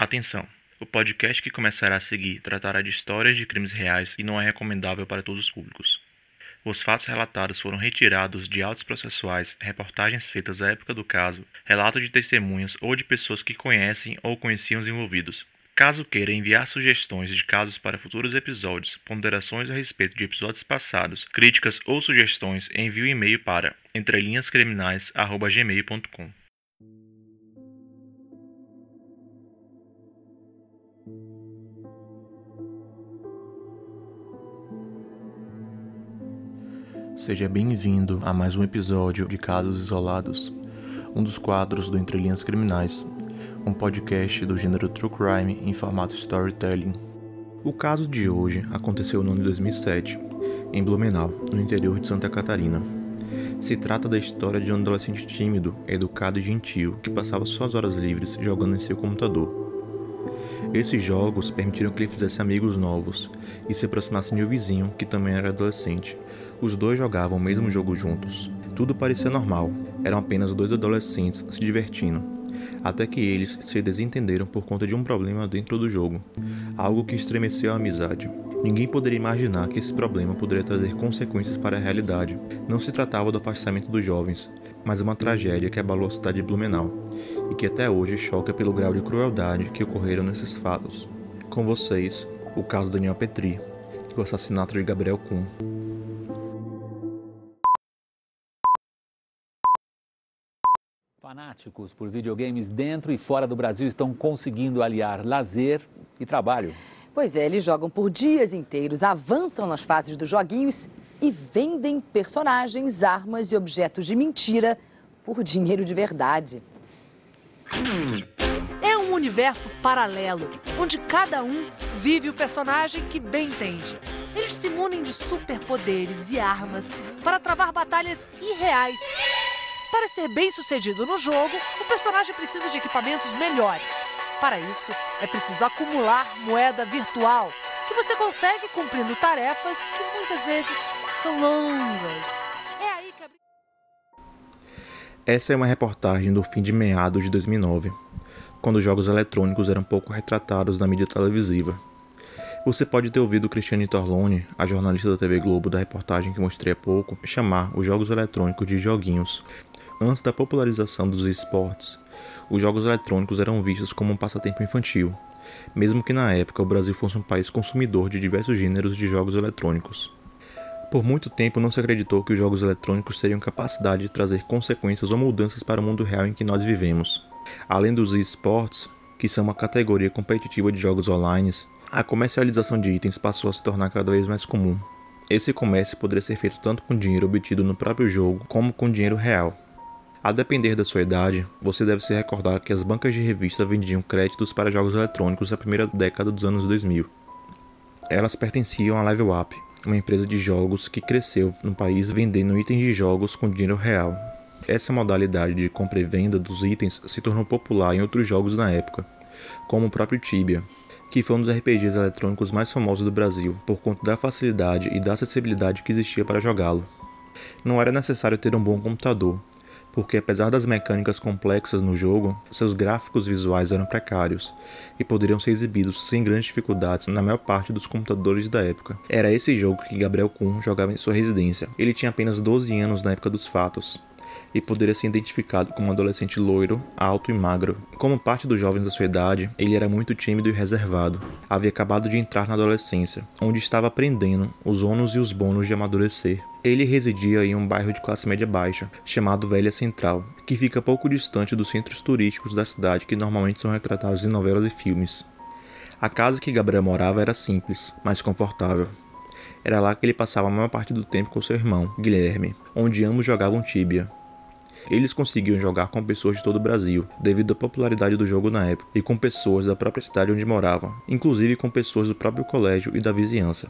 Atenção! O podcast que começará a seguir tratará de histórias de crimes reais e não é recomendável para todos os públicos. Os fatos relatados foram retirados de autos processuais, reportagens feitas à época do caso, relatos de testemunhas ou de pessoas que conhecem ou conheciam os envolvidos. Caso queira enviar sugestões de casos para futuros episódios, ponderações a respeito de episódios passados, críticas ou sugestões, envie o um e-mail para entrelinhascriminais@gmail.com. Seja bem-vindo a mais um episódio de Casos Isolados, um dos quadros do Entre Linhas Criminais, um podcast do gênero True Crime em formato storytelling. O caso de hoje aconteceu no ano de 2007, em Blumenau, no interior de Santa Catarina. Se trata da história de um adolescente tímido, educado e gentil que passava suas horas livres jogando em seu computador. Esses jogos permitiram que ele fizesse amigos novos e se aproximasse de um vizinho que também era adolescente, os dois jogavam o mesmo jogo juntos. Tudo parecia normal, eram apenas dois adolescentes se divertindo. Até que eles se desentenderam por conta de um problema dentro do jogo, algo que estremeceu a amizade. Ninguém poderia imaginar que esse problema poderia trazer consequências para a realidade. Não se tratava do afastamento dos jovens, mas uma tragédia que abalou a cidade de Blumenau e que até hoje choca pelo grau de crueldade que ocorreram nesses fatos. Com vocês, o caso Daniel Petri e o assassinato de Gabriel Kuhn. Fanáticos por videogames dentro e fora do Brasil estão conseguindo aliar lazer e trabalho. Pois é, eles jogam por dias inteiros, avançam nas fases dos joguinhos e vendem personagens, armas e objetos de mentira por dinheiro de verdade. É um universo paralelo, onde cada um vive o personagem que bem entende. Eles se munem de superpoderes e armas para travar batalhas irreais. Para ser bem sucedido no jogo, o personagem precisa de equipamentos melhores. Para isso, é preciso acumular moeda virtual, que você consegue cumprindo tarefas que muitas vezes são longas. É aí que a... Essa é uma reportagem do fim de meados de 2009, quando os jogos eletrônicos eram pouco retratados na mídia televisiva. Você pode ter ouvido Cristiane Torlone, a jornalista da TV Globo da reportagem que mostrei há pouco, chamar os jogos eletrônicos de joguinhos, Antes da popularização dos esportes, os jogos eletrônicos eram vistos como um passatempo infantil, mesmo que na época o Brasil fosse um país consumidor de diversos gêneros de jogos eletrônicos. Por muito tempo não se acreditou que os jogos eletrônicos teriam capacidade de trazer consequências ou mudanças para o mundo real em que nós vivemos. Além dos esportes, que são uma categoria competitiva de jogos online, a comercialização de itens passou a se tornar cada vez mais comum. Esse comércio poderia ser feito tanto com dinheiro obtido no próprio jogo como com dinheiro real. A depender da sua idade, você deve se recordar que as bancas de revista vendiam créditos para jogos eletrônicos na primeira década dos anos 2000. Elas pertenciam à Level Up, uma empresa de jogos que cresceu no país vendendo itens de jogos com dinheiro real. Essa modalidade de compra e venda dos itens se tornou popular em outros jogos na época, como o próprio Tibia, que foi um dos RPGs eletrônicos mais famosos do Brasil, por conta da facilidade e da acessibilidade que existia para jogá-lo. Não era necessário ter um bom computador, porque apesar das mecânicas complexas no jogo, seus gráficos visuais eram precários e poderiam ser exibidos sem grandes dificuldades na maior parte dos computadores da época. Era esse jogo que Gabriel Kuhn jogava em sua residência. Ele tinha apenas 12 anos na época dos fatos e poderia ser identificado como um adolescente loiro, alto e magro. Como parte dos jovens da sua idade, ele era muito tímido e reservado. Havia acabado de entrar na adolescência, onde estava aprendendo os ônus e os bônus de amadurecer. Ele residia em um bairro de classe média baixa, chamado Velha Central, que fica pouco distante dos centros turísticos da cidade que normalmente são retratados em novelas e filmes. A casa que Gabriel morava era simples, mas confortável. Era lá que ele passava a maior parte do tempo com seu irmão, Guilherme, onde ambos jogavam tíbia. Eles conseguiam jogar com pessoas de todo o Brasil, devido à popularidade do jogo na época, e com pessoas da própria cidade onde moravam, inclusive com pessoas do próprio colégio e da vizinhança.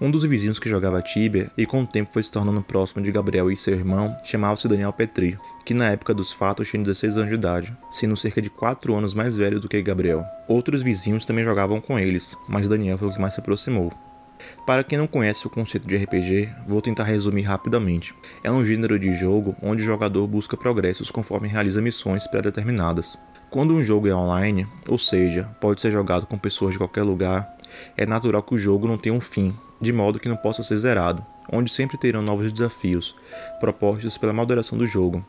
Um dos vizinhos que jogava Tibia e com o tempo foi se tornando próximo de Gabriel e seu irmão chamava-se Daniel Petri, que na época dos fatos tinha 16 anos de idade, sendo cerca de 4 anos mais velho do que Gabriel. Outros vizinhos também jogavam com eles, mas Daniel foi o que mais se aproximou. Para quem não conhece o conceito de RPG, vou tentar resumir rapidamente. É um gênero de jogo onde o jogador busca progressos conforme realiza missões pré-determinadas. Quando um jogo é online, ou seja, pode ser jogado com pessoas de qualquer lugar, é natural que o jogo não tenha um fim, de modo que não possa ser zerado, onde sempre terão novos desafios propostos pela moderação do jogo,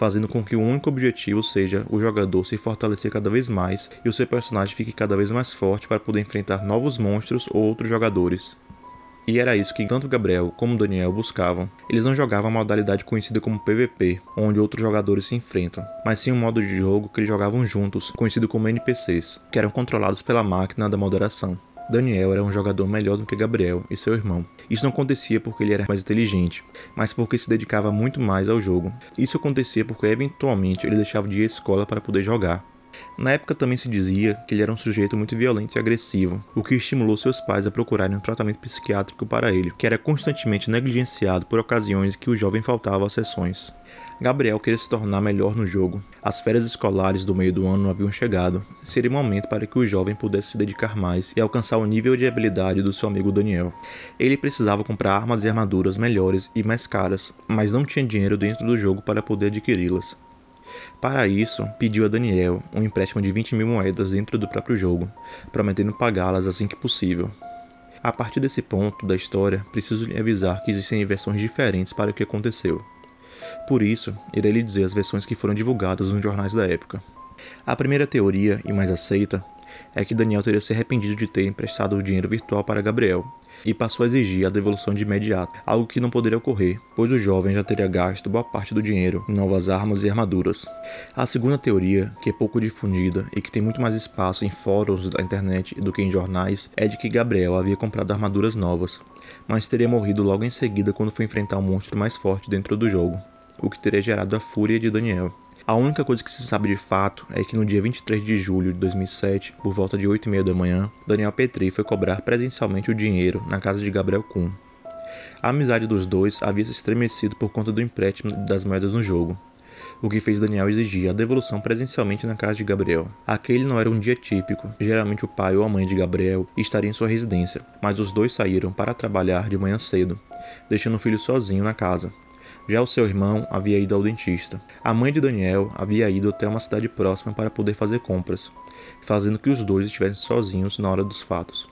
fazendo com que o único objetivo seja o jogador se fortalecer cada vez mais e o seu personagem fique cada vez mais forte para poder enfrentar novos monstros ou outros jogadores. E era isso que tanto Gabriel como Daniel buscavam. Eles não jogavam a modalidade conhecida como PVP, onde outros jogadores se enfrentam, mas sim um modo de jogo que eles jogavam juntos, conhecido como NPCs, que eram controlados pela máquina da moderação. Daniel era um jogador melhor do que Gabriel e seu irmão. Isso não acontecia porque ele era mais inteligente, mas porque se dedicava muito mais ao jogo. Isso acontecia porque eventualmente ele deixava de ir à escola para poder jogar. Na época também se dizia que ele era um sujeito muito violento e agressivo, o que estimulou seus pais a procurarem um tratamento psiquiátrico para ele, que era constantemente negligenciado por ocasiões que o jovem faltava às sessões. Gabriel queria se tornar melhor no jogo. As férias escolares do meio do ano haviam chegado. Seria o momento para que o jovem pudesse se dedicar mais e alcançar o nível de habilidade do seu amigo Daniel. Ele precisava comprar armas e armaduras melhores e mais caras, mas não tinha dinheiro dentro do jogo para poder adquiri-las. Para isso, pediu a Daniel um empréstimo de 20 mil moedas dentro do próprio jogo, prometendo pagá-las assim que possível. A partir desse ponto da história, preciso lhe avisar que existem versões diferentes para o que aconteceu. Por isso, irei lhe dizer as versões que foram divulgadas nos jornais da época. A primeira teoria, e mais aceita, é que Daniel teria se arrependido de ter emprestado o dinheiro virtual para Gabriel e passou a exigir a devolução de imediato, algo que não poderia ocorrer, pois o jovem já teria gasto boa parte do dinheiro em novas armas e armaduras. A segunda teoria, que é pouco difundida e que tem muito mais espaço em fóruns da internet do que em jornais, é de que Gabriel havia comprado armaduras novas, mas teria morrido logo em seguida quando foi enfrentar um monstro mais forte dentro do jogo o que teria gerado a fúria de Daniel. A única coisa que se sabe de fato é que no dia 23 de julho de 2007, por volta de 8 e meia da manhã, Daniel Petri foi cobrar presencialmente o dinheiro na casa de Gabriel Kuhn. A amizade dos dois havia se estremecido por conta do empréstimo das moedas no jogo, o que fez Daniel exigir a devolução presencialmente na casa de Gabriel. Aquele não era um dia típico, geralmente o pai ou a mãe de Gabriel estaria em sua residência, mas os dois saíram para trabalhar de manhã cedo, deixando o filho sozinho na casa. Já o seu irmão havia ido ao dentista. A mãe de Daniel havia ido até uma cidade próxima para poder fazer compras, fazendo que os dois estivessem sozinhos na hora dos fatos.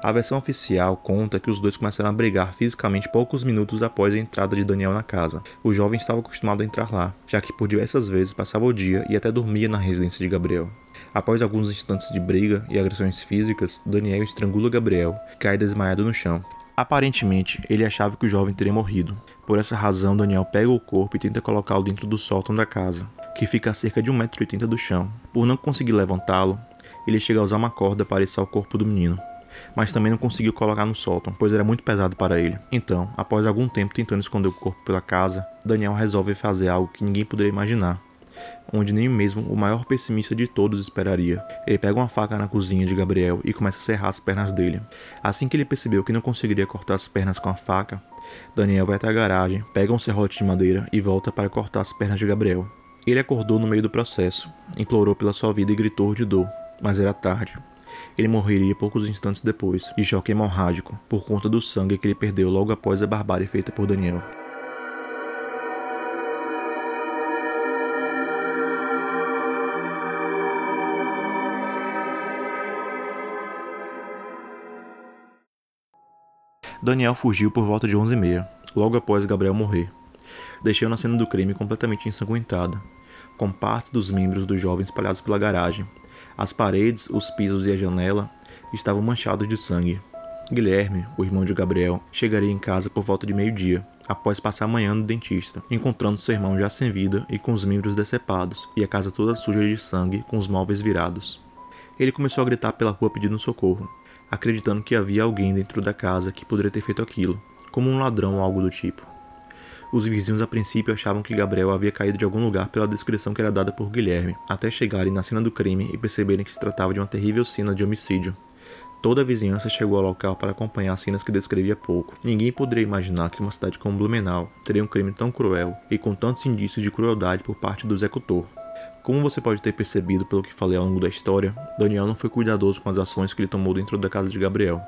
A versão oficial conta que os dois começaram a brigar fisicamente poucos minutos após a entrada de Daniel na casa. O jovem estava acostumado a entrar lá, já que por diversas vezes passava o dia e até dormia na residência de Gabriel. Após alguns instantes de briga e agressões físicas, Daniel estrangula Gabriel, que cai desmaiado no chão. Aparentemente, ele achava que o jovem teria morrido. Por essa razão, Daniel pega o corpo e tenta colocá-lo dentro do sótão da casa, que fica a cerca de 1,80m do chão. Por não conseguir levantá-lo, ele chega a usar uma corda para içar o corpo do menino, mas também não conseguiu colocar no sótão, pois era muito pesado para ele. Então, após algum tempo tentando esconder o corpo pela casa, Daniel resolve fazer algo que ninguém poderia imaginar onde nem mesmo o maior pessimista de todos esperaria. Ele pega uma faca na cozinha de Gabriel e começa a serrar as pernas dele. Assim que ele percebeu que não conseguiria cortar as pernas com a faca, Daniel vai até a garagem, pega um serrote de madeira e volta para cortar as pernas de Gabriel. Ele acordou no meio do processo, implorou pela sua vida e gritou de dor, mas era tarde. Ele morreria poucos instantes depois, de choque hemorrágico, por conta do sangue que ele perdeu logo após a barbárie feita por Daniel. Daniel fugiu por volta de 11h30, logo após Gabriel morrer, deixando a cena do crime completamente ensanguentada, com parte dos membros do jovem espalhados pela garagem. As paredes, os pisos e a janela estavam manchados de sangue. Guilherme, o irmão de Gabriel, chegaria em casa por volta de meio-dia, após passar a manhã no dentista, encontrando seu irmão já sem vida e com os membros decepados, e a casa toda suja de sangue, com os móveis virados. Ele começou a gritar pela rua pedindo socorro, acreditando que havia alguém dentro da casa que poderia ter feito aquilo, como um ladrão ou algo do tipo. Os vizinhos a princípio achavam que Gabriel havia caído de algum lugar pela descrição que era dada por Guilherme, até chegarem na cena do crime e perceberem que se tratava de uma terrível cena de homicídio. Toda a vizinhança chegou ao local para acompanhar cenas que descrevia pouco. Ninguém poderia imaginar que uma cidade como Blumenau teria um crime tão cruel e com tantos indícios de crueldade por parte do executor. Como você pode ter percebido pelo que falei ao longo da história, Daniel não foi cuidadoso com as ações que ele tomou dentro da casa de Gabriel.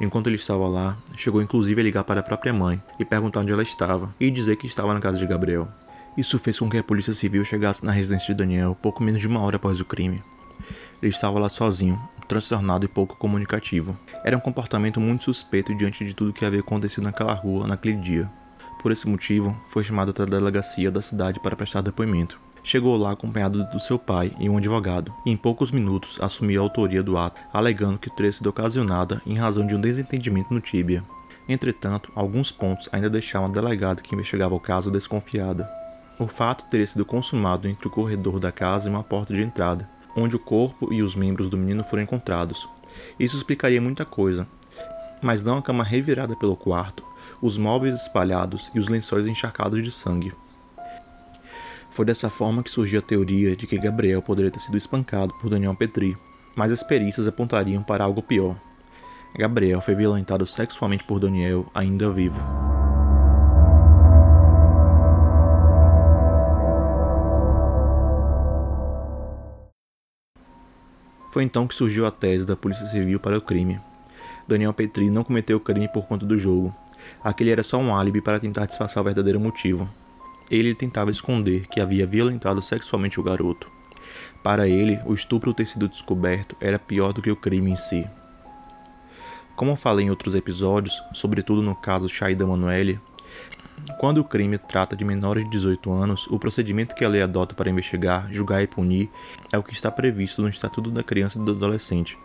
Enquanto ele estava lá, chegou inclusive a ligar para a própria mãe e perguntar onde ela estava e dizer que estava na casa de Gabriel. Isso fez com que a polícia civil chegasse na residência de Daniel pouco menos de uma hora após o crime. Ele estava lá sozinho, transtornado e pouco comunicativo. Era um comportamento muito suspeito diante de tudo que havia acontecido naquela rua naquele dia. Por esse motivo, foi chamado até a delegacia da cidade para prestar depoimento. Chegou lá acompanhado do seu pai e um advogado, e em poucos minutos assumiu a autoria do ato, alegando que teria sido ocasionada em razão de um desentendimento no Tíbia. Entretanto, alguns pontos ainda deixavam a delegada que investigava o caso desconfiada. O fato teria sido consumado entre o corredor da casa e uma porta de entrada, onde o corpo e os membros do menino foram encontrados. Isso explicaria muita coisa, mas não a cama revirada pelo quarto, os móveis espalhados e os lençóis encharcados de sangue. Foi dessa forma que surgiu a teoria de que Gabriel poderia ter sido espancado por Daniel Petri, mas as perícias apontariam para algo pior. Gabriel foi violentado sexualmente por Daniel ainda vivo. Foi então que surgiu a tese da Polícia Civil para o crime. Daniel Petri não cometeu o crime por conta do jogo. Aquele era só um álibi para tentar disfarçar o verdadeiro motivo. Ele tentava esconder que havia violentado sexualmente o garoto. Para ele, o estupro ter sido descoberto era pior do que o crime em si. Como falei em outros episódios, sobretudo no caso Shaida Manuele, quando o crime trata de menores de 18 anos, o procedimento que a lei adota para investigar, julgar e punir é o que está previsto no Estatuto da Criança e do Adolescente,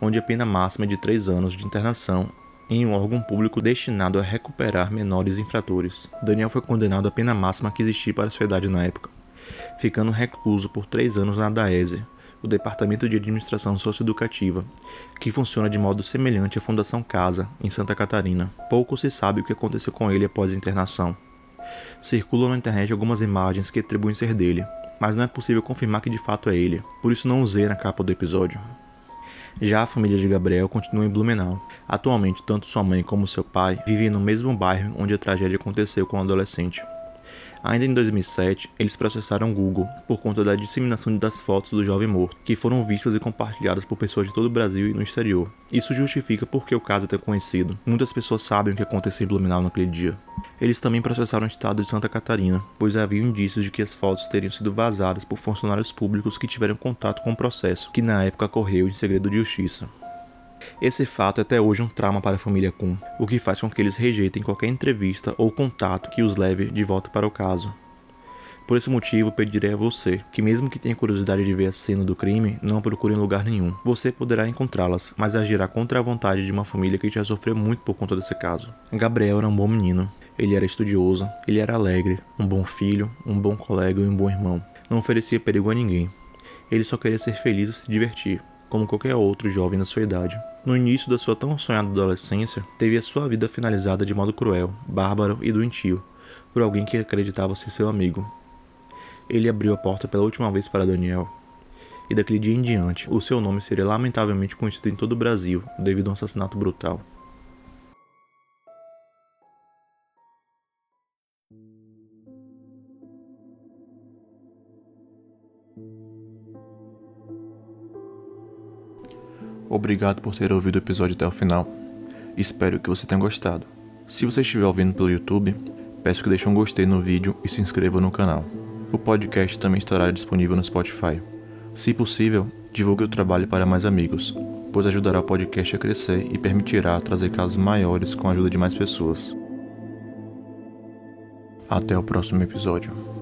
onde a pena máxima é de 3 anos de internação em um órgão público destinado a recuperar menores infratores. Daniel foi condenado à pena máxima que existia para sua idade na época, ficando recluso por 3 anos na DAESE, o Departamento de Administração Socioeducativa, que funciona de modo semelhante à Fundação Casa, em Santa Catarina. Pouco se sabe o que aconteceu com ele após a internação. Circulam na internet algumas imagens que atribuem ser dele, mas não é possível confirmar que de fato é ele, por isso não usei na capa do episódio. Já a família de Gabriel continua em Blumenau. Atualmente, tanto sua mãe como seu pai vivem no mesmo bairro onde a tragédia aconteceu com o adolescente. Ainda em 2007, eles processaram Google por conta da disseminação das fotos do jovem morto, que foram vistas e compartilhadas por pessoas de todo o Brasil e no exterior. Isso justifica porque o caso é conhecido. Muitas pessoas sabem o que aconteceu em Blumenau naquele dia. Eles também processaram o estado de Santa Catarina, pois havia indícios de que as fotos teriam sido vazadas por funcionários públicos que tiveram contato com o processo, que na época correu em segredo de justiça. Esse fato é até hoje um trauma para a família Kuhn, o que faz com que eles rejeitem qualquer entrevista ou contato que os leve de volta para o caso. Por esse motivo, pedirei a você que, mesmo que tenha curiosidade de ver a cena do crime, não procure em lugar nenhum. Você poderá encontrá-las, mas agirá contra a vontade de uma família que já sofreu muito por conta desse caso. Gabriel era um bom menino. Ele era estudioso, ele era alegre, um bom filho, um bom colega e um bom irmão. Não oferecia perigo a ninguém. Ele só queria ser feliz e se divertir, como qualquer outro jovem da sua idade. No início da sua tão sonhada adolescência, teve a sua vida finalizada de modo cruel, bárbaro e doentio, por alguém que acreditava ser seu amigo. Ele abriu a porta pela última vez para Daniel, e daquele dia em diante, o seu nome seria lamentavelmente conhecido em todo o Brasil devido a um assassinato brutal. Obrigado por ter ouvido o episódio até o final. Espero que você tenha gostado. Se você estiver ouvindo pelo YouTube, peço que deixe um gostei no vídeo e se inscreva no canal. O podcast também estará disponível no Spotify. Se possível, divulgue o trabalho para mais amigos, pois ajudará o podcast a crescer e permitirá trazer casos maiores com a ajuda de mais pessoas. Até o próximo episódio.